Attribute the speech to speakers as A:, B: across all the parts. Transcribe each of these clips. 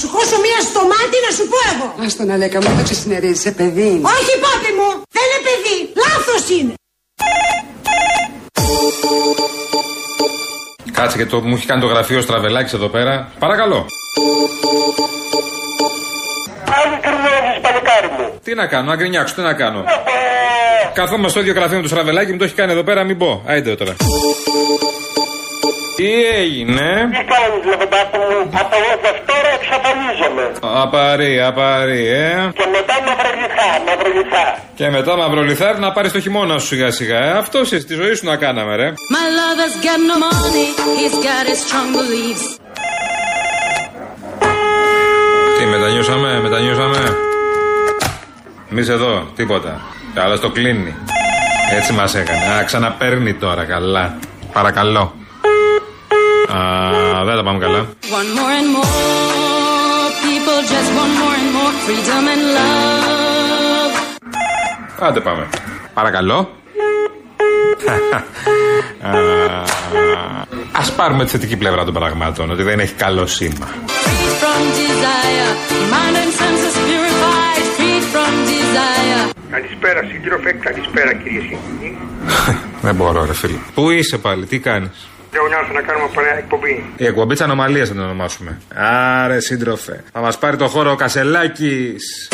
A: σου χώσω μία στο μάτι να σου πω εγώ.
B: Άστο να λέκα μου, το ξεσυνερίζεσαι, παιδί. είναι.
A: Όχι, πάπη μου, δεν είναι παιδί. Λάθος είναι.
C: Κάτσε και το, μου έχει κάνει το γραφείο Στραβελάκης εδώ πέρα. Παρακαλώ.
D: Άλλη κρυβεύεις παλικάρι μου.
C: Τι να κάνω, να γκρινιάξω, τι να κάνω. Καθόμαστε στο ίδιο γραφείο με το Στραβελάκη, μου το έχει κάνει εδώ πέρα, μην πω. Άιντε τώρα. Τι έγινε;
D: Τι κάνεις λεβεντάκο μου, από εδώ Δευτέρα εξαφανίζομαι.
C: Απαρή, απαρή, ε.
D: Και μετά μαυρολιθά, μαυρολιθά.
C: Και μετά μαυρολιθάρι να πάρεις το χειμώνα σου σιγά σιγά. Ε. Αυτό σε στη ζωή σου να κάναμε, ρε.
E: My lover's got no money, he's got his strong beliefs.
C: Τι, μετανιώσαμε, μετανιώσαμε; Εμείς εδώ, τίποτα. Αλλά το κλείνει. Έτσι μας έκανε. Α, ξαναπαίρνει τώρα, καλά. Παρακαλώ. Α, δεν τα πάμε καλά.
E: One more and more people just want more and more freedom and love.
C: Άντε πάμε. Παρακαλώ. Α πάρουμε τη θετική πλευρά των πραγμάτων, ότι δεν έχει καλό σήμα.
E: Freed from desire, mind and senses purified. Freed from desire.
D: Καλησπέρα σύντροφε, καλησπέρα κύριε Συγγενή.
C: δεν μπορώ, ρε φίλε. Πού είσαι πάλι, τι κάνεις;
D: Λέω να έρθω να κάνουμε παρέα εκπομπή.
C: Η εκπομπή της ανομαλίας θα την ονομάσουμε. Άρε, σύντροφε. Θα μας πάρει το χώρο ο
F: Κασελάκης.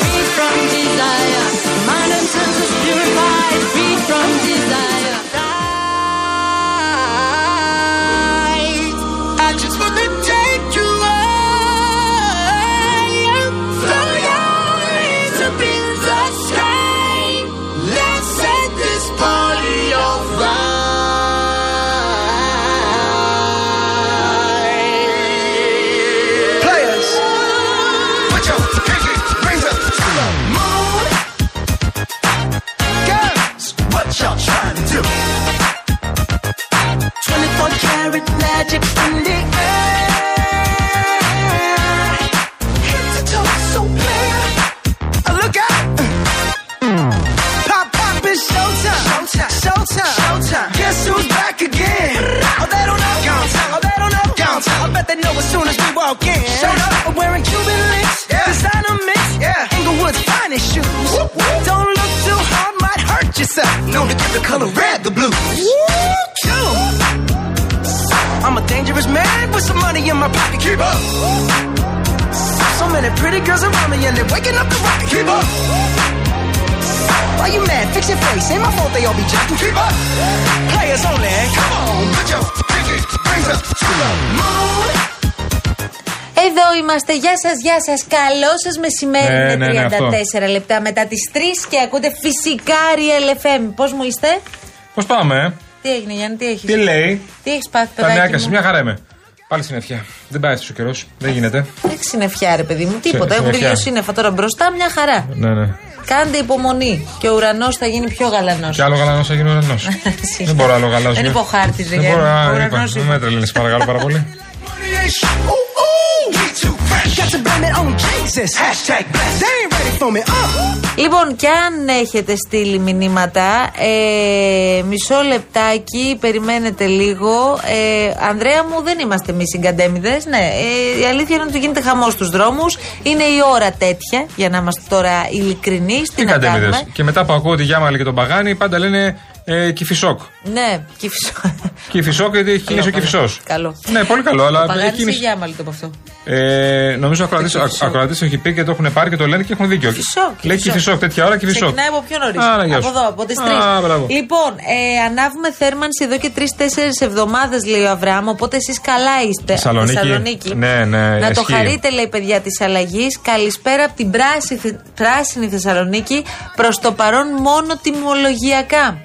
F: Y'all trying to do? 24 karat magic in the man with some money in my pocket. Keep up. So many pretty girls around me and they're waking up the rocket. Keep up. Why you mad? Fix your face. Ain't my fault they all be jacking. Keep up. Players only. Come on, put your pinky rings up to the moon.
G: Εδώ είμαστε. Γεια σα, γεια σα. Καλό σα μεσημέρι.
C: Ναι,
G: Είναι
C: ναι, ναι,
G: 34 λεπτά μετά τι 3 και ακούτε φυσικά Real FM. Πώ μου είστε,
C: Πώ πάμε, ε?
G: Τι έγινε, Γιάννη, τι έχει.
C: Τι λέει.
G: Τι έχει πάθει,
C: Τα νέα
G: παιδάκι.
C: σας,
G: μου?
C: μια χαρά είμαι. Πάλι συννεφιά. Δεν πάει ο καιρός. Δεν γίνεται.
G: Έχει συννεφιά, ρε παιδί μου. Τίποτα. Έχουν
C: συννεφιά.
G: δύο σύννεφα τώρα μπροστά, μια χαρά.
C: Ναι, ναι.
G: Κάντε υπομονή. Και ο ουρανός θα γίνει πιο γαλανός.
C: Και άλλο γαλανός θα γίνει ουρανός. Δεν μπορώ άλλο γαλάζο.
G: Δεν υποχάρτης, ρε
C: Δεν μπορώ.
G: Γιάννη.
C: α,
G: Ο
C: είπα.
G: ουρανός
C: Μην
G: είναι.
C: με τρελαίνεις, παρακαλώ πάρα πολύ.
F: Ooh, ooh, we too fresh. Got to blame it on Jesus. Hashtag blessed. They ain't ready for me. Uh.
G: Λοιπόν, και αν έχετε στείλει μηνύματα, ε, μισό λεπτάκι, περιμένετε λίγο. Ε, Ανδρέα μου, δεν είμαστε εμείς συγκαντέμιδες. Ναι, ε, η αλήθεια είναι ότι γίνεται χαμός στους δρόμους. Είναι η ώρα τέτοια, για να είμαστε τώρα ειλικρινεί. Τι
C: Τι
G: να κάνουμε.
C: κατέμιδες. Και μετά που ακούω τη Γιάμαλη και τον Παγάνη, πάντα λένε ε, κυφισόκ.
G: Ναι, κυφισό.
C: Κυφισόκ γιατί έχει κίνηση ο
G: Καλό,
C: κυφισό.
G: Καλό.
C: Ναι, πολύ καλό, αλλά
G: Ο
C: έχει
G: Παγάνης ή
C: κίνηση.
G: Γιάμαλη το από αυτό.
C: Ε, νομίζω ο
G: Κυφισόκ.
C: ακροατής έχει πει και το έχουν πάρει και το λένε και έχουν δίκιο.
G: Κυφισόκ,
C: Λέει
G: κυφισόκ.
C: κυφισόκ, τέτοια ώρα κυφισόκ.
G: Ξεκινάει από πιο νωρί.
C: Άρα, γεια
G: Από
C: σου.
G: εδώ, από τις
C: Α,
G: τρεις.
C: μπράβο.
G: Λοιπόν, ε, ανάβουμε θέρμανση εδώ και τρει-τέσσερι εβδομάδες, λέει ο Αβραάμ. Οπότε εσείς καλά είστε.
C: Θεσσαλονίκη.
G: Θεσσαλονίκη.
C: Ναι, ναι,
G: Να το
C: ισχύει.
G: χαρείτε, λέει παιδιά της αλλαγής. Καλησπέρα από την πράσινη, πράσινη Θεσσαλονίκη. Προς το παρόν μόνο τιμολογιακά.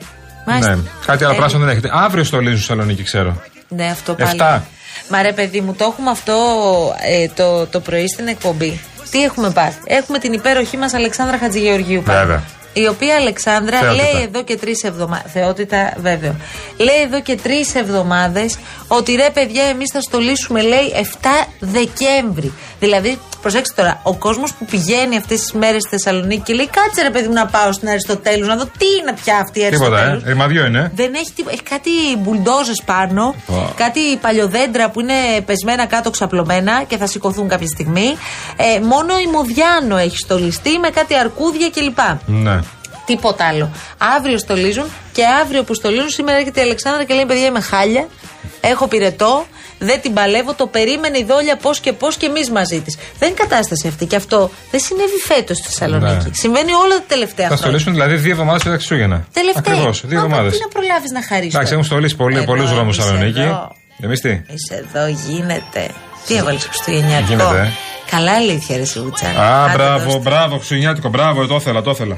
G: Μάλιστα.
C: Ναι, κάτι άλλο
G: Ε,
C: πράσινο δεν έχετε. Αύριο στολίζουν στη Θεσσαλονίκη, ξέρω.
G: Ναι, αυτό πάλι.
C: Εφτά.
G: Μα ρε παιδί μου, το έχουμε αυτό ε, το, το πρωί στην εκπομπή. Τι έχουμε πάρει. Έχουμε την υπέροχή μας Αλεξάνδρα Χατζηγεωργίου. πάνω.
C: Βέβαια.
G: Η οποία Αλεξάνδρα
C: Θεότητα.
G: λέει εδώ και τρεις εβδομάδε. Θεότητα, βέβαιο. Λέει εδώ και τρεις εβδομάδες ότι ρε παιδιά, εμείς θα στολίσουμε, λέει, 7 Δεκέμβρη. Δηλαδή, Προσέξτε τώρα, ο κόσμος που πηγαίνει αυτές τις μέρες στη Θεσσαλονίκη και λέει Κάτσε ρε παιδί μου να πάω στην Αριστοτέλους να δω τι είναι πια αυτή η
C: Τίποτα,
G: Αριστοτέλους.
C: ε. Ρημαδιό είναι.
G: Δεν έχει, τίποτα. έχει κάτι μπουλντόζες πάνω,
C: Ω.
G: κάτι παλιοδέντρα που είναι πεσμένα κάτω ξαπλωμένα και θα σηκωθούν κάποια στιγμή. Ε, μόνο η Μοδιάνο έχει στολιστεί με κάτι αρκούδια κλπ.
C: Ναι.
G: Τίποτα άλλο. Αύριο στολίζουν και αύριο που στολίζουν, σήμερα έρχεται η Αλεξάνδρα και λέει: Παιδιά, είμαι χάλια. Έχω πυρετό. Δεν την παλεύω. Το περίμενε η δόλια πώς και πώς και εμείς μαζί της. Δεν είναι κατάσταση αυτή. Και αυτό δεν συνέβη φέτος στη Θεσσαλονίκη.
C: Ναι.
G: Συμβαίνει όλα τα τελευταία
C: Θα
G: χρόνια.
C: στολίσουν δηλαδή δύο εβδομάδες για τα Χριστούγεννα.
G: Τελευταία.
C: Ακριβώς, δύο
G: Μα,
C: εβδομάδες.
G: Τι να προλάβεις να χαρίσει.
C: Εντάξει, έχουν στολίσει πολλούς δρόμους Θεσσαλονίκη. Εμείς τι;
G: Είσαι εδώ, γίνεται. Τι έβαλες Χριστουγεννιάτικο.
C: Γίνεται, ε.
G: Καλά αλήθεια, ρε Σιβούτσα.
C: Α,
G: Άντε,
C: μπράβο,
G: δώστε.
C: μπράβο, Χριστουγεννιάτικο, μπράβο, το ήθελα, το ήθελα.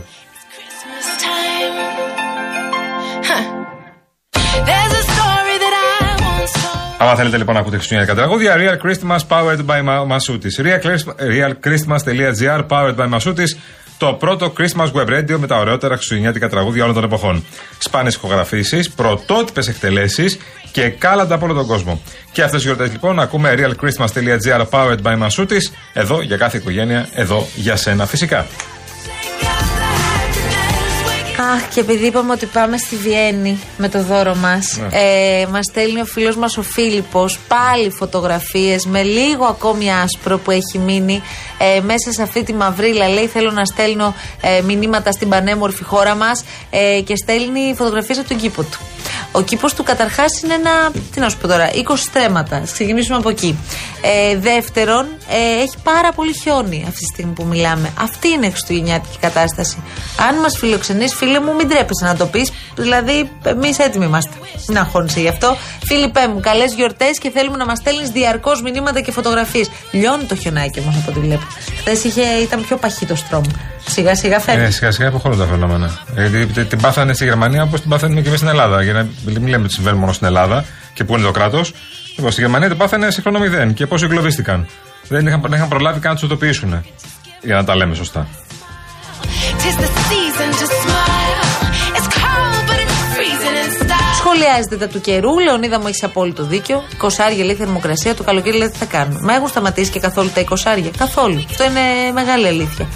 C: Άμα θέλετε λοιπόν να ακούτε χριστουγεννιάτικα τραγούδια, Real Christmas powered by Ma- Masutis. Real Christ- realchristmas.gr powered by Masutis. Το πρώτο Christmas web radio με τα ωραιότερα χριστουγεννιάτικα τραγούδια όλων των εποχών. Σπάνιες ηχογραφήσεις, πρωτότυπες εκτελέσεις και κάλαντα από όλο τον κόσμο. Και αυτές τι γιορτές λοιπόν ακούμε realchristmas.gr powered by Masutis. Εδώ για κάθε οικογένεια, εδώ για σένα φυσικά.
G: Αχ, και επειδή είπαμε ότι πάμε στη Βιέννη με το δώρο μας,
C: Ναι.
G: ε, μας στέλνει ο φίλος μας ο Φίλιππος πάλι φωτογραφίες με λίγο ακόμη άσπρο που έχει μείνει ε, μέσα σε αυτή τη μαυρίλα. Λέει: Θέλω να στέλνω ε, μηνύματα στην πανέμορφη χώρα μας ε, και στέλνει φωτογραφίες από τον κήπο του. Ο κήπος του καταρχάς είναι ένα. Τι να σου πω τώρα, 20 στρέμματα. Ας Ξεκινήσουμε από εκεί. Ε, δεύτερον, ε, έχει πάρα πολύ χιόνι αυτή τη στιγμή που μιλάμε. Αυτή είναι η χριστουγεννιάτικη κατάσταση. Αν μας φιλοξενείς, φίλε μου, μην τρέπεσαι να το πεις. Δηλαδή, εμείς έτοιμοι είμαστε. Μην αγχώνεσαι γι' αυτό. Φίλιππέ μου, καλές γιορτές και θέλουμε να μας στέλνεις διαρκώς μηνύματα και φωτογραφίες. Λιώνει το χιονάκι όμω από ό,τι βλέπω. Χθες ήταν πιο παχύ το στρώμα. Σιγά σιγά φαίνεται.
C: Ε, σιγά σιγά υποχωρούν τα φαινόμενα. Γιατί τε- την πάθανε στη Γερμανία όπως την πάθανε και εμείς στην Ελλάδα. Για να μην λέμε ότι συμβαίνει μόνο στην Ελλάδα και που είναι το κράτος. Λοιπόν, στη Γερμανία την πάθανε σε χρόνο μηδέν και πώς εγκλωβίστηκαν. Δεν είχαν, δεν είχαν προλάβει καν να τους ειδοποιήσουν. Για να τα λέμε σωστά.
G: Σχολιάζεται τα του καιρού. Λεωνίδα μου έχεις απόλυτο δίκιο. 20 λέει θερμοκρασία. Το καλοκαίρι λέει τι θα κάνουμε. Μα έχουν σταματήσει και καθόλου τα 20 Καθόλου. Αυτό είναι μεγάλη αλήθεια.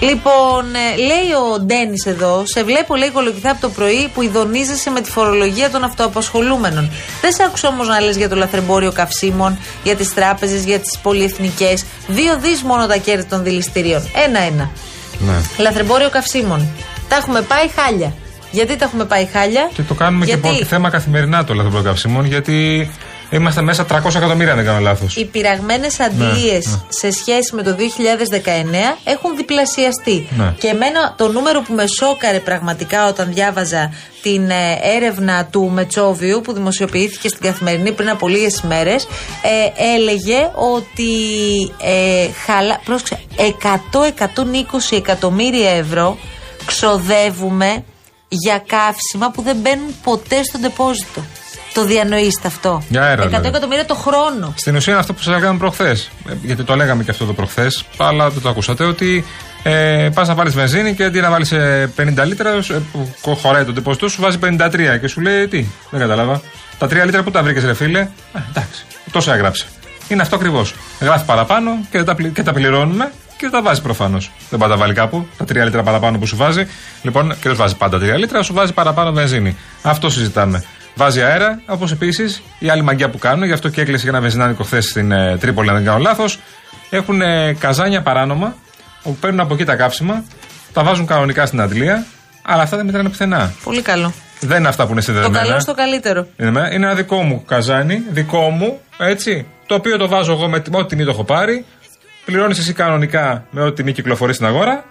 G: Λοιπόν, ε, λέει ο Ντένις εδώ, σε βλέπω λέει κολοκυθά από το πρωί που ειδονίζεσαι με τη φορολογία των αυτοαπασχολούμενων. Δεν σε άκουσα όμως να λες για το λαθρεμπόριο καυσίμων, για τις τράπεζες, για τις πολυεθνικές. Δύο δις μόνο τα κέρδη των δηληστηρίων. Ένα-ένα.
C: Ναι.
G: Λαθρεμπόριο καυσίμων. Τα έχουμε πάει χάλια. Γιατί τα έχουμε πάει χάλια,
C: Και το κάνουμε
G: Γιατί;
C: και από θέμα καθημερινά το λαθρεμπόριο καυσίμων, γιατί είμαστε μέσα 300 εκατομμύρια, αν δεν κάνω λάθος.
G: οι πειραγμένες αντλίε σε σχέση με το 2019 έχουν διπλασιαστεί.
C: Ναι.
G: Και εμένα το νούμερο που με σόκαρε πραγματικά όταν διάβαζα την ε, έρευνα του Μετσόβιου που δημοσιοποιήθηκε στην Καθημερινή πριν από λίγες μέρε, ε, έλεγε ότι ε, χαλα... πρόσεξε, 100-120 εκατομμύρια ευρώ ξοδεύουμε για καύσιμα που δεν μπαίνουν ποτέ στο ντεπόζιτο. Το διανοείστε αυτό.
C: Για αέρα,
G: 100
C: δηλαδή.
G: εκατομμύρια το χρόνο.
C: Στην ουσία είναι αυτό που σας λέγαμε προχθές. Γιατί το λέγαμε και αυτό το προχθές, αλλά δεν το ακούσατε. Ότι ε, πας να βάλει βενζίνη και αντί να βάλεις 50 λίτρα ε, που χωράει το τεπόζιτο σου, βάζει 53 και σου λέει τι, δεν κατάλαβα. Τα 3 λίτρα που τα βρήκες, ρε φίλε. Ε, εντάξει, τόσο έγραψε. Είναι αυτό ακριβώς. Γράφει παραπάνω και τα, πλη- και τα πληρώνουμε και τα βάζει προφανώς. Δεν πάει να τα βάλει κάπου. Τα 3 λίτρα παραπάνω που σου βάζει. Λοιπόν, και δεν σου βάζει πάντα 3 λίτρα, σου βάζει παραπάνω βενζίνη. Αυτό συζητάμε. Βάζει αέρα, όπως επίσης η άλλη μαγιά που κάνουν, γι' αυτό και έκλεισε και ένα βενζινάδικο χθες στην ε, Τρίπολη, αν δεν κάνω λάθος. Έχουν ε, καζάνια παράνομα, όπου παίρνουν από εκεί τα κάψιμα, τα βάζουν κανονικά στην αντλία, αλλά αυτά δεν μετράνε πουθενά.
G: Πολύ καλό.
C: Δεν είναι αυτά που είναι
G: Το
C: συνδεδεμένα.
G: καλό στο καλύτερο.
C: Είναι, με- είναι ένα δικό μου καζάνι, δικό μου, έτσι, το οποίο το βάζω εγώ με, τι- με ό,τι τιμή το έχω πάρει. Πληρώνεις εσύ κανονικά με ό,τι τιμή κυκλοφορεί στην αγορά.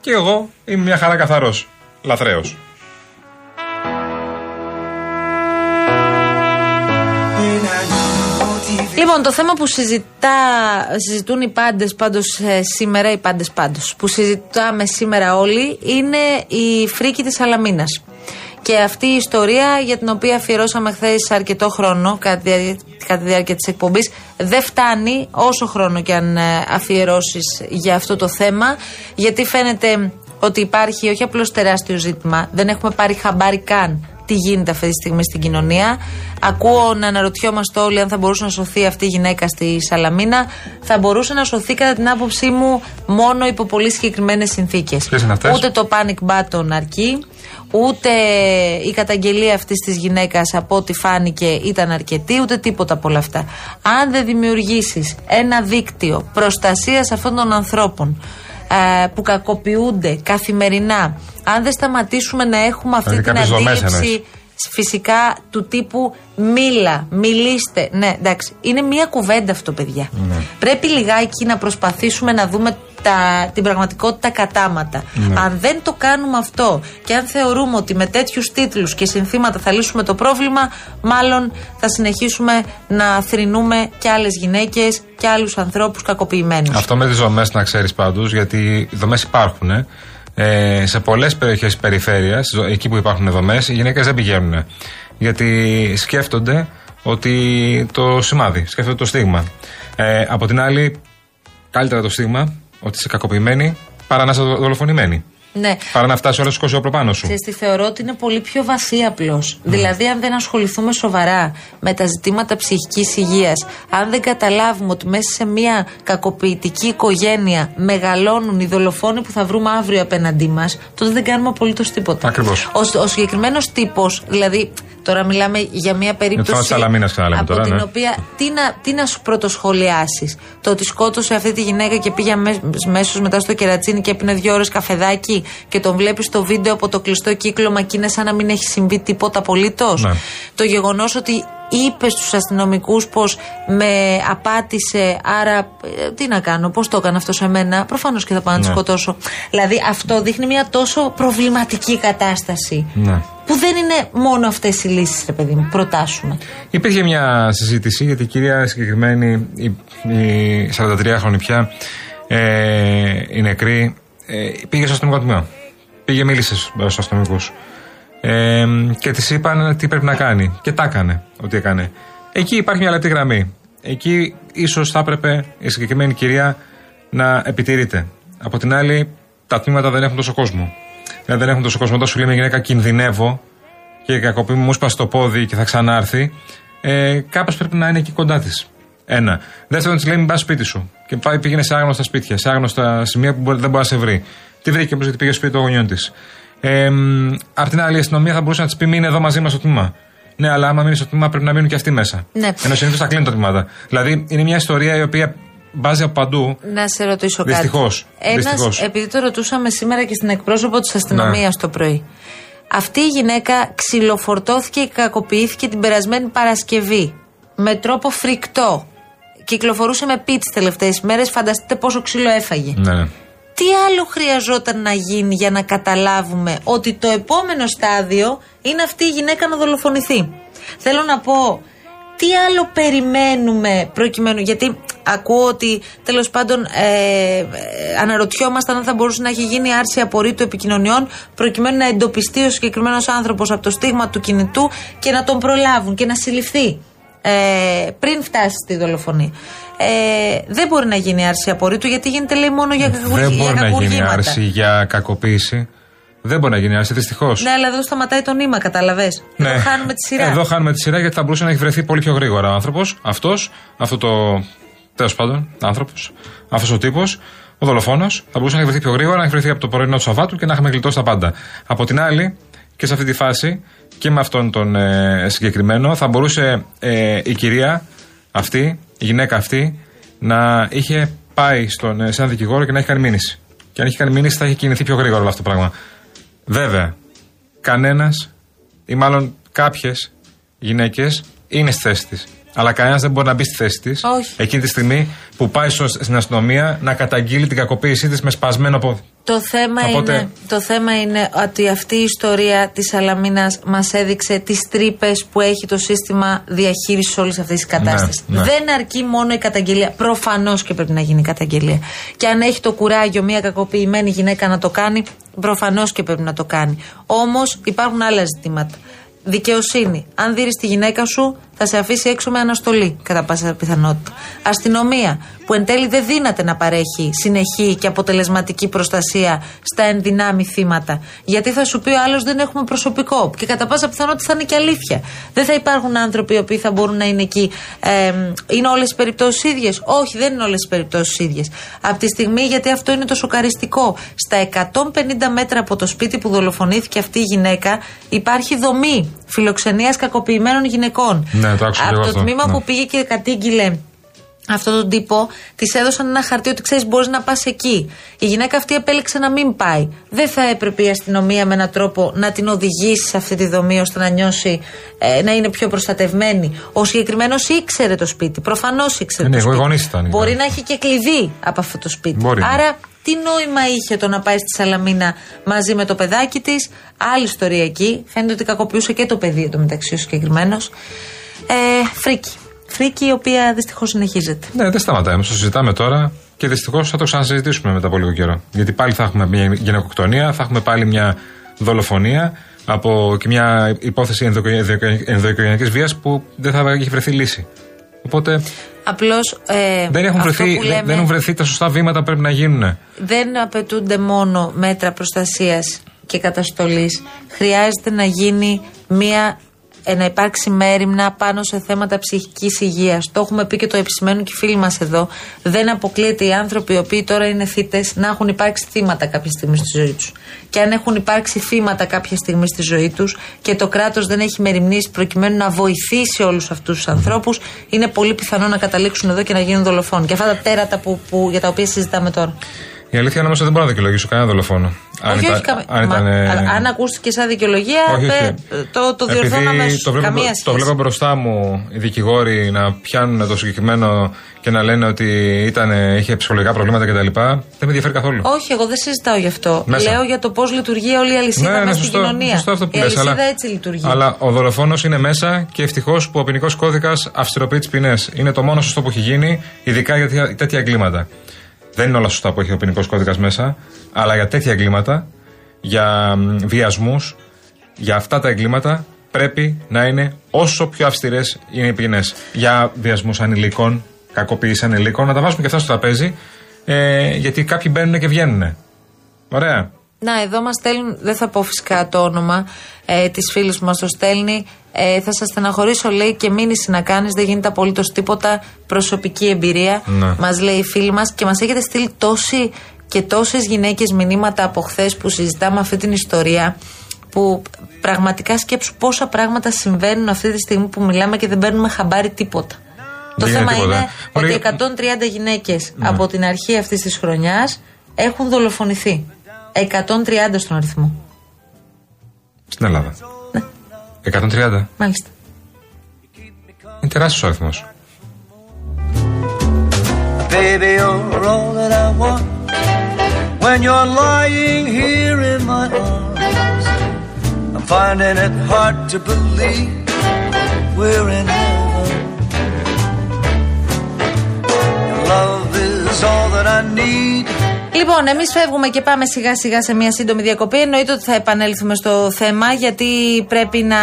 C: Και εγώ είμαι μια χαρά καθαρός. Λαθρέο.
G: Λοιπόν, το θέμα που συζητά, συζητούν οι πάντες πάντως σήμερα, οι πάντες πάντως, που συζητάμε σήμερα όλοι, είναι η φρίκη της Αλαμίνα. Και αυτή η ιστορία για την οποία αφιερώσαμε χθες αρκετό χρόνο κατά τη διάρκεια, κατά τη διάρκεια της εκπομπής, δεν φτάνει όσο χρόνο και αν αφιερώσεις για αυτό το θέμα, γιατί φαίνεται ότι υπάρχει όχι απλώς τεράστιο ζήτημα, δεν έχουμε πάρει χαμπάρι καν τι γίνεται αυτή τη στιγμή στην κοινωνία. Ακούω να αναρωτιόμαστε όλοι αν θα μπορούσε να σωθεί αυτή η γυναίκα στη Σαλαμίνα. Θα μπορούσε να σωθεί κατά την άποψή μου μόνο υπό πολύ συγκεκριμένες συνθήκες.
C: Ποιες είναι αυτές;
G: Ούτε το panic button αρκεί, ούτε η καταγγελία αυτής της γυναίκας από ό,τι φάνηκε ήταν αρκετή, ούτε τίποτα από όλα αυτά. Αν δεν δημιουργήσεις ένα δίκτυο προστασίας αυτών των ανθρώπων ε, που κακοποιούνται καθημερινά, αν δεν σταματήσουμε να έχουμε αυτή
C: Δηλαδή
G: την
C: κάποιες δομές
G: αντίληψη
C: εννοείς.
G: Φυσικά του τύπου μίλα, μιλήστε. Ναι, εντάξει, είναι μία κουβέντα αυτό, παιδιά.
C: Ναι.
G: Πρέπει λιγάκι να προσπαθήσουμε να δούμε τα, την πραγματικότητα κατάματα.
C: Ναι.
G: Αν δεν το κάνουμε αυτό και αν θεωρούμε ότι με τέτοιους τίτλους και συνθήματα θα λύσουμε το πρόβλημα, μάλλον θα συνεχίσουμε να θρυνούμε και άλλες γυναίκες και άλλους ανθρώπους κακοποιημένους.
C: Αυτό με τις δομές να ξέρεις πάντως, γιατί οι δομές υπάρχουν. Ε. Ε, σε πολλές περιοχές της περιφέρειας, εκεί που υπάρχουν δομές, οι γυναίκες δεν πηγαίνουν. Γιατί σκέφτονται ότι το σημάδι, σκέφτονται το στίγμα. Ε, από την άλλη, καλύτερα το στίγμα ότι είσαι κακοποιημένη παρά να είσαι δολοφονημένη.
G: Ναι.
C: Παρά να φτάσει όλο το κόσμο πάνω σου.
G: Ξέρεις τι θεωρώ ότι είναι πολύ πιο βαθύ απλώς. Δηλαδή, αν δεν ασχοληθούμε σοβαρά με τα ζητήματα ψυχικής υγείας, αν δεν καταλάβουμε ότι μέσα σε μια κακοποιητική οικογένεια μεγαλώνουν οι δολοφόνοι που θα βρούμε αύριο απέναντί μας, τότε δεν κάνουμε απολύτως τίποτα.
C: Ακριβώς.
G: Ο, ο συγκεκριμένος τύπος, δηλαδή, τώρα μιλάμε για μια περίπτωση.
C: της Σαλαμίνας ξαναλέμε
G: από
C: τώρα,
G: την
C: ναι.
G: οποία τι να, τι να σου πρωτοσχολιάσεις. Το ότι σκότωσε αυτή τη γυναίκα και πήγε αμέσω μετά στο κερατσίνι και έπινε δύο ώρες καφεδάκι και τον βλέπεις στο βίντεο από το κλειστό κύκλωμα και είναι σαν να μην έχει συμβεί τίποτα απολύτως.
C: Ναι.
G: Το γεγονός ότι είπε στους αστυνομικούς πως με απάτησε, άρα ε, τι να κάνω, πώ το έκανε αυτό σε μένα. Προφανώς και θα πάω να τη
C: Ναι.
G: σκοτώσω. Δηλαδή αυτό δείχνει μια τόσο προβληματική κατάσταση.
C: Ναι.
G: Που δεν είναι μόνο αυτές οι λύσεις, ρε παιδί μου. Προτάσουμε.
C: Υπήρχε μια συζήτηση γιατί η κυρία συγκεκριμένη, η, η 43χρονη πια, ε, η νεκρή, ε, πήγε στο αστυνομικό τμήμα. Πήγε, μίλησε στους αστυνομικούς. Ε, και της είπαν τι πρέπει να κάνει. Και τα έκανε ό,τι έκανε. Εκεί υπάρχει μια λεπτή γραμμή. Εκεί ίσως θα έπρεπε η συγκεκριμένη κυρία να επιτηρείται. Από την άλλη, τα τμήματα δεν έχουν τόσο κόσμο. Δηλαδή δεν έχουν τόσο κόσμο. Όταν σου λέει μια γυναίκα κινδυνεύω και κακοποιεί μου σπάσει το πόδι και θα ξανάρθει, ε, κάποιο πρέπει να είναι εκεί κοντά της. Ένα. Δεύτερον, της λέει μην πας σπίτι σου. Και πάει, πήγαινε σε άγνωστα σπίτια, σε άγνωστα σημεία που μπορεί- δεν μπορεί να σε βρει. Τι βρήκε όμως γιατί πήγε στο σπίτι των γονιών της. Ε, μ, απ' την άλλη, η αστυνομία θα μπορούσε να της πει μείνε εδώ μαζί μας στο τμήμα. Ναι, αλλά άμα μείνει στο τμήμα πρέπει να μείνουν και αυτοί μέσα.
G: Ναι.
C: Ενώ συνήθως θα κλείνουν τα τμήματα. Δηλαδή είναι μια ιστορία η οποία μπάζει από παντού.
G: Να σε ρωτήσω κάτι.
C: Δυστυχώς.
G: Ένας,
C: Δυστυχώς.
G: επειδή το ρωτούσαμε σήμερα και στην εκπρόσωπο της αστυνομίας
C: Ναι.
G: το πρωί. Αυτή η γυναίκα ξυλοφορτώθηκε και κακοποιήθηκε την περασμένη Παρασκευή. Με τρόπο φρικτό. Κυκλοφορούσε με πίτ τις τελευταίες μέρες. Φανταστείτε πόσο ξύλο έφαγε.
C: Ναι, ναι.
G: Τι άλλο χρειαζόταν να γίνει για να καταλάβουμε ότι το επόμενο στάδιο είναι αυτή η γυναίκα να δολοφονηθεί; Θέλω να πω, τι άλλο περιμένουμε προκειμένου, γιατί ακούω ότι τέλος πάντων ε, ε, αναρωτιόμασταν αν θα μπορούσε να έχει γίνει άρση απορρίτου επικοινωνιών προκειμένου να εντοπιστεί ο συγκεκριμένος άνθρωπος από το στίγμα του κινητού και να τον προλάβουν και να συλληφθεί ε, πριν φτάσει στη δολοφονία. Ε, δεν μπορεί να γίνει άρση απορρίτου γιατί γίνεται λέει μόνο για, κακουργ-
C: Δεν
G: για
C: μπορεί να γίνει
G: κακουργήματα.
C: άρση για κακοποίηση. Δεν μπορεί να γίνει άρση, δυστυχώς.
G: Ναι, αλλά εδώ σταματάει το νήμα, καταλαβέ. Εδώ χάνουμε τη σειρά.
C: Ναι. Εδώ χάνουμε τη σειρά γιατί θα μπορούσε να έχει βρεθεί πολύ πιο γρήγορα ο άνθρωπος, αυτός, αυτό το. τέλος πάντων, άνθρωπος, αυτός ο τύπος, ο δολοφόνος, θα μπορούσε να έχει βρεθεί πιο γρήγορα, να έχει βρεθεί από το πρωινό του Σαββάτου και να είχαμε γλιτώσει τα πάντα. Από την άλλη, και σε αυτή τη φάση, και με αυτόν τον ε, συγκεκριμένο, θα μπορούσε ε, η κυρία αυτή, η γυναίκα αυτή, να είχε πάει στον, ε, σε έναν δικηγόρο και να έχει κάνει μήνυση. Και αν είχε κάνει μήνυση, θα είχε κινηθεί πιο γρήγορα όλο αυτό το πράγμα. Βέβαια, κανένας ή μάλλον κάποιες γυναίκες είναι στη θέση της. Αλλά κανένας δεν μπορεί να μπει στη θέση της
G: Όχι.
C: εκείνη τη στιγμή που πάει στο- στην αστυνομία να καταγγείλει την κακοποίησή της με σπασμένο πόδι.
G: Το θέμα,
C: Οπότε-
G: είναι, το θέμα είναι ότι αυτή η ιστορία της Αλαμίνας μας έδειξε τις τρύπες που έχει το σύστημα διαχείρισης όλης αυτής της κατάστασης.
C: ναι.
G: Δεν αρκεί μόνο η καταγγελία. Προφανώς και πρέπει να γίνει η καταγγελία. Και αν έχει το κουράγιο μια κακοποιημένη γυναίκα να το κάνει, προφανώς και πρέπει να το κάνει. Όμως υπάρχουν άλλα ζητήματα. Δικαιοσύνη. Αν δεις τη γυναίκα σου, θα σε αφήσει έξω με αναστολή, κατά πάσα πιθανότητα. Αστυνομία, που εν τέλει δεν δύναται να παρέχει συνεχή και αποτελεσματική προστασία στα ενδυνάμει θύματα. Γιατί θα σου πει ο άλλος δεν έχουμε προσωπικό. Και κατά πάσα πιθανότητα θα είναι και αλήθεια. Δεν θα υπάρχουν άνθρωποι οι οποίοι θα μπορούν να είναι εκεί. Ε, είναι όλες οι περιπτώσεις ίδιες; Όχι, δεν είναι όλες οι περιπτώσεις ίδιες. Από τη στιγμή γιατί αυτό είναι το σοκαριστικό. Στα 150 μέτρα από το σπίτι που δολοφονήθηκε αυτή η γυναίκα υπάρχει δομή φιλοξενίας κακοποιημένων γυναικών.
C: Ναι, το άκουσα και
G: Από
C: εγώ
G: το
C: αυτό.
G: τμήμα
C: Ναι.
G: που πήγε και κατήγγειλε αυτόν τον τύπο, της έδωσαν ένα χαρτί ότι ξέρεις, μπορείς να πας εκεί. Η γυναίκα αυτή επέλεξε να μην πάει. Δεν θα έπρεπε η αστυνομία με έναν τρόπο να την οδηγήσει σε αυτή τη δομή ώστε να νιώσει ε, να είναι πιο προστατευμένη. Ο συγκεκριμένος ήξερε το σπίτι. Προφανώς ήξερε
C: Ναι,
G: το
C: εγώ
G: σπίτι.
C: γονείς ήταν,
G: Μπορεί
C: ναι.
G: να έχει και κλειδί από αυτό το σπίτι.
C: Μπορεί.
G: Άρα, τι νόημα είχε το να πάει στη Σαλαμίνα μαζί με το παιδάκι της; Άλλη ιστορία εκεί. Φαίνεται ότι κακοποιούσε και το παιδί το μεταξύ ο συγκεκριμένος. Ε, φρίκη. Φρίκη η οποία δυστυχώς συνεχίζεται.
C: Ναι, δεν σταματάει όμως. Το συζητάμε τώρα και δυστυχώς θα το ξανασυζητήσουμε μετά από λίγο καιρό. Γιατί πάλι θα έχουμε μια γυναικοκτονία, θα έχουμε πάλι μια δολοφονία από και μια υπόθεση ενδοοικογενειακής βίας που δεν θα έχει βρεθεί λύση. Οπότε
G: Απλώς. Ε,
C: δεν έχουν,
G: αυτό
C: βρεθεί,
G: που
C: δεν,
G: λέμε,
C: δεν έχουν βρεθεί τα σωστά βήματα που πρέπει να γίνουν.
G: δεν απαιτούνται μόνο μέτρα προστασίας και καταστολής. Χρειάζεται να γίνει μία. Ε, να υπάρξει μέρημνα πάνω σε θέματα ψυχικής υγείας. Το έχουμε πει και το επισημαίνουν και οι φίλοι μας εδώ. Δεν αποκλείεται οι άνθρωποι οι οποίοι τώρα είναι θύτε να έχουν υπάρξει θύματα κάποια στιγμή στη ζωή τους. Και αν έχουν υπάρξει θύματα κάποια στιγμή στη ζωή τους και το κράτος δεν έχει μεριμνήσει προκειμένου να βοηθήσει όλους αυτούς τους ανθρώπους, είναι πολύ πιθανό να καταλήξουν εδώ και να γίνουν δολοφόνοι. Και αυτά τα τέρατα που, που, για τα οποία συζητάμε τώρα.
C: Η αλήθεια είναι όμως ότι δεν μπορώ να δικαιολογήσω κανένα δολοφόνο.
G: όχι, όχι, καμ-
C: αν
G: μα-
C: ήταν, ε,
G: αλλά αν ακούστηκε σαν δικαιολογία,
C: Όχι, όχι.
G: ε, το, το διορθώνω
C: Επειδή
G: αμέσως.
C: Το βλέπω,
G: Καμία
C: το
G: σχέση.
C: βλέπω μπροστά μου οι δικηγόροι να πιάνουν το συγκεκριμένο και να λένε ότι ήταν, είχε ψυχολογικά προβλήματα κτλ. Δεν με ενδιαφέρει καθόλου.
G: Όχι, εγώ δεν συζητάω γι' αυτό.
C: Μέσα.
G: Λέω για το πώς λειτουργεί όλη η αλυσίδα μέσα στην κοινωνία.
C: Ναι, σωστό αυτό που
G: η
C: λες,
G: αλυσίδα
C: αλλά,
G: έτσι λειτουργεί.
C: Αλλά ο δολοφόνος είναι μέσα και ευτυχώς που ο ποινικός κώδικας αυστηροποιεί τις ποινές. Είναι το μόνο σωστό που έχει γίνει, ειδικά για τέτοια, τέτοια εγκλήματα. Δεν είναι όλα σωστά που έχει ο ποινικός κώδικας μέσα, αλλά για τέτοια εγκλήματα, για βιασμούς, για αυτά τα εγκλήματα πρέπει να είναι όσο πιο αυστηρές είναι οι ποινές. Για βιασμούς ανηλίκων, κακοποίηση ανηλίκων, να τα βάζουμε και αυτά στο τραπέζι, ε, γιατί κάποιοι μπαίνουν και βγαίνουν. Ωραία.
G: Να, εδώ μας στέλνουν, δεν θα πω φυσικά το όνομα ε, της φίλης που μας το στέλνει. Ε, θα σας στεναχωρήσω, λέει, και μήνυση να κάνεις. Δεν γίνεται απολύτως τίποτα. Προσωπική εμπειρία,
C: Ναι.
G: μας λέει η φίλη μας. Και μας έχετε στείλει τόσοι και τόσες γυναίκες μηνύματα από χθες που συζητάμε αυτή την ιστορία. Που πραγματικά σκέψου πόσα πράγματα συμβαίνουν αυτή τη στιγμή που μιλάμε και δεν παίρνουμε χαμπάρι τίποτα. Το
C: Δεν
G: θέμα
C: γίνεται τίποτα.
G: είναι
C: Μπορεί-
G: ότι 130 γυναίκες από την αρχή αυτής της χρονιάς έχουν δολοφονηθεί. 130 στον αριθμό.
C: Στην Ελλάδα.
G: Ναι.
C: 130.
G: Μάλιστα.
C: Είναι τεράστιο αριθμό.
F: Baby, you're all that I want. When you're lying here in my arms, I'm finding it hard to believe we're in heaven. Your love is all that I need.
G: Λοιπόν, εμείς φεύγουμε και πάμε σιγά σιγά σε μια σύντομη διακοπή. Εννοείται ότι θα επανέλθουμε στο θέμα, γιατί πρέπει να,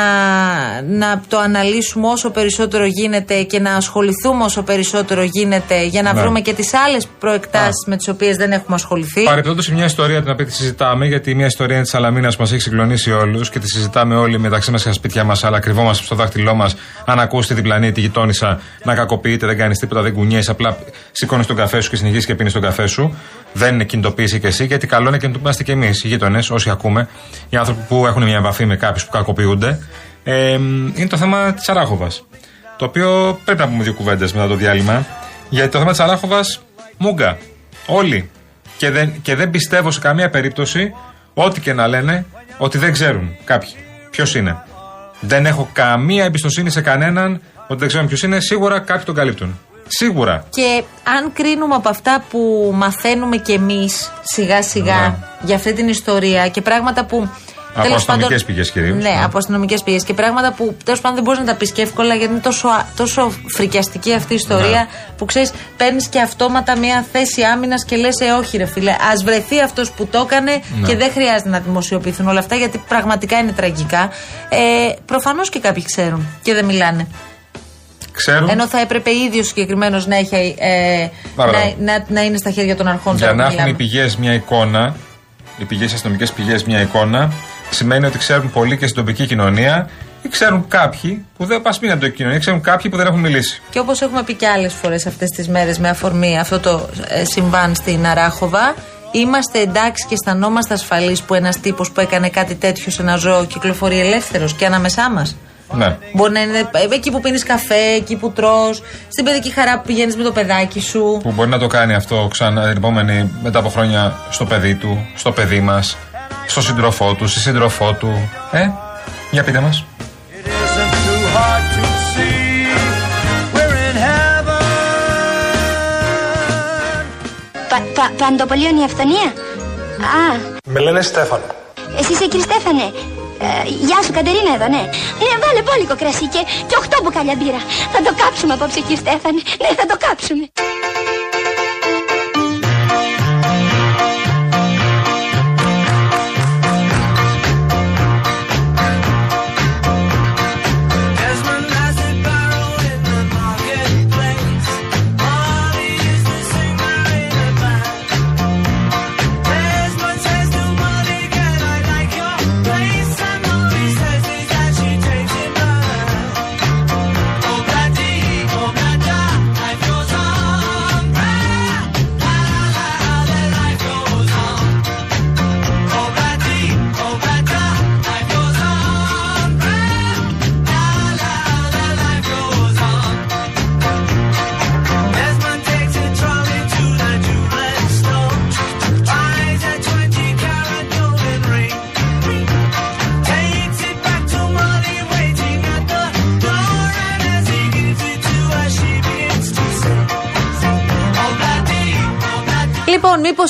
G: να το αναλύσουμε όσο περισσότερο γίνεται και να ασχοληθούμε όσο περισσότερο γίνεται για να
C: Ναι.
G: βρούμε και τις άλλες προεκτάσεις με τις οποίες δεν έχουμε ασχοληθεί.
C: Παρεπιπτόντως, μια ιστορία την οποία τη συζητάμε, γιατί μια ιστορία είναι της Σαλαμίνας που μας έχει συγκλονίσει όλους και τη συζητάμε όλοι μεταξύ μας και στα σπίτια μας, αλλά κρυβόμαστε στο δάχτυλό μας. Αν ακούς τη διπλανή, τη γειτόνισσα να κακοποιείται, δεν κάνεις τίποτα, δεν κουνιέσαι, απλά σηκώνεις τον καφέ σου και συνεχίζεις και πίνεις τον καφέ σου. Δεν είναι κινητοποίηση και εσύ, γιατί καλό είναι να κινητοποιούμαστε και εμείς, οι γείτονες, όσοι ακούμε, οι άνθρωποι που έχουν μια επαφή με κάποιους που κακοποιούνται. Ε, είναι το θέμα της Αράχοβας. Το οποίο πρέπει να πούμε δύο κουβέντες μετά το διάλειμμα. Γιατί το θέμα της Αράχοβας, μούγκα. Όλοι. Και δεν, και δεν πιστεύω σε καμία περίπτωση, ό,τι και να λένε, ότι δεν ξέρουν κάποιοι. Ποιος είναι. Δεν έχω καμία εμπιστοσύνη σε κανέναν ότι δεν ξέρουν ποιος είναι. Σίγουρα κάποιοι τον καλύπτουν. Σίγουρα.
G: Και αν κρίνουμε από αυτά που μαθαίνουμε κι εμείς σιγά σιγά
C: Ναι.
G: για αυτή την ιστορία και πράγματα που
C: Από
G: τέλος
C: αστυνομικές
G: πάντων-
C: πηγές κυρίως,
G: Ναι,
C: ναι.
G: από αστυνομικές πηγές και πράγματα που τέλος πάντων δεν μπορείς να τα πεις και εύκολα γιατί είναι τόσο, α- τόσο φρικιαστική αυτή η ιστορία
C: Ναι.
G: που ξέρεις, παίρνεις και αυτόματα μια θέση άμυνας και λες: Ε, όχι, ρε φίλε, ας βρεθεί αυτός που το έκανε
C: Ναι.
G: και δεν χρειάζεται να δημοσιοποιηθούν όλα αυτά γιατί πραγματικά είναι τραγικά. Ε, Προφανώς και κάποιοι ξέρουν και δεν μιλάνε.
C: Ξέρουν
G: Ενώ θα έπρεπε ήδη ο συγκεκριμένος να, έχει, ε,
C: Μπράβο.
G: να, να, να είναι στα χέρια των αρχών
C: για
G: τώρα
C: να
G: που
C: έχουν οι
G: μιλάμε.
C: πηγές μια εικόνα, οι πηγές αστυνομικές πηγές μια εικόνα, σημαίνει ότι ξέρουν πολύ και στην τοπική κοινωνία ή ξέρουν κάποιοι που δεν πας μην από την κοινωνία, ξέρουν κάποιοι που δεν έχουν μιλήσει.
G: Και όπως έχουμε πει και άλλες φορές αυτές τις μέρες με αφορμή αυτό το ε, συμβάν στην Αράχοβα, είμαστε εντάξει και αισθανόμαστε ασφαλείς που ένας τύπος που έκανε κάτι τέτοιο σε ένα ζώο κυκλοφορεί ελεύθερος και ανάμεσά μας.
C: Ναι.
G: Μπορεί να είναι ε, εκεί που πίνεις καφέ, εκεί που τρώ, στην παιδική χαρά που πηγαίνεις με το παιδάκι σου.
C: Που μπορεί να το κάνει αυτό ξανά την επόμενη μετά από χρόνια στο παιδί του, στο παιδί μας, στο σύντροφό του, στη σύντροφό του. Ε, για πείτε μας.
F: It isn't too hard to see. We're in heaven.
H: Πα, πα, παντοπολίων η αυθονία. Α,
I: Με λένε Στέφανο.
H: εσύ είσαι κύριε Στέφανε. Ε, γεια σου, Κατερίνα εδώ, ναι. Ναι, βάλε πόλικο κρασί και, και οχτώ μπουκάλια μπύρα. Θα το κάψουμε απόψε, κύριε Στέφανε. Ναι, θα το κάψουμε.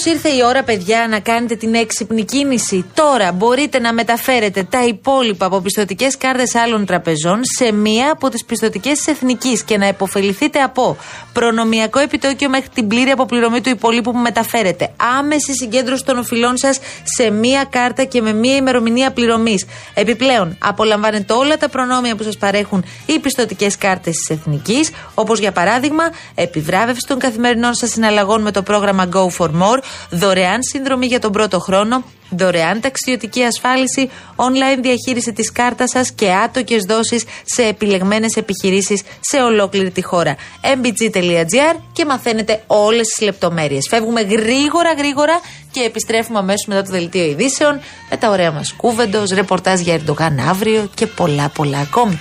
G: Ήρθε η ώρα, παιδιά, να κάνετε την έξυπνη κίνηση; Τώρα μπορείτε να μεταφέρετε τα υπόλοιπα από πιστοτικές κάρτες άλλων τραπεζών σε μία από τις πιστοτικές της Εθνικής και να υποφεληθείτε από προνομιακό επιτόκιο μέχρι την πλήρη αποπληρωμή του υπολείπου που μεταφέρετε. Άμεση συγκέντρωση των οφειλών σας σε μία κάρτα και με μία ημερομηνία πληρωμής. Επιπλέον, απολαμβάνετε όλα τα προνόμια που σας παρέχουν οι πιστοτικές κάρτες της Εθνικής, όπως για παράδειγμα, επιβράβευση των καθημερινών σας συναλλαγών με το πρόγραμμα Go for More, δωρεάν συνδρομή για τον πρώτο χρόνο, δωρεάν ταξιδιωτική ασφάλιση, online διαχείριση της κάρτας σας και άτοκες δόσεις σε επιλεγμένες επιχειρήσεις σε ολόκληρη τη χώρα. mbg.gr και μαθαίνετε όλες τις λεπτομέρειες. Φεύγουμε γρήγορα γρήγορα και επιστρέφουμε αμέσως μετά το δελτίο ειδήσεων με τα ωραία μας κούβεντος, ρεπορτάζ για Ερντογάν αύριο και πολλά πολλά ακόμη.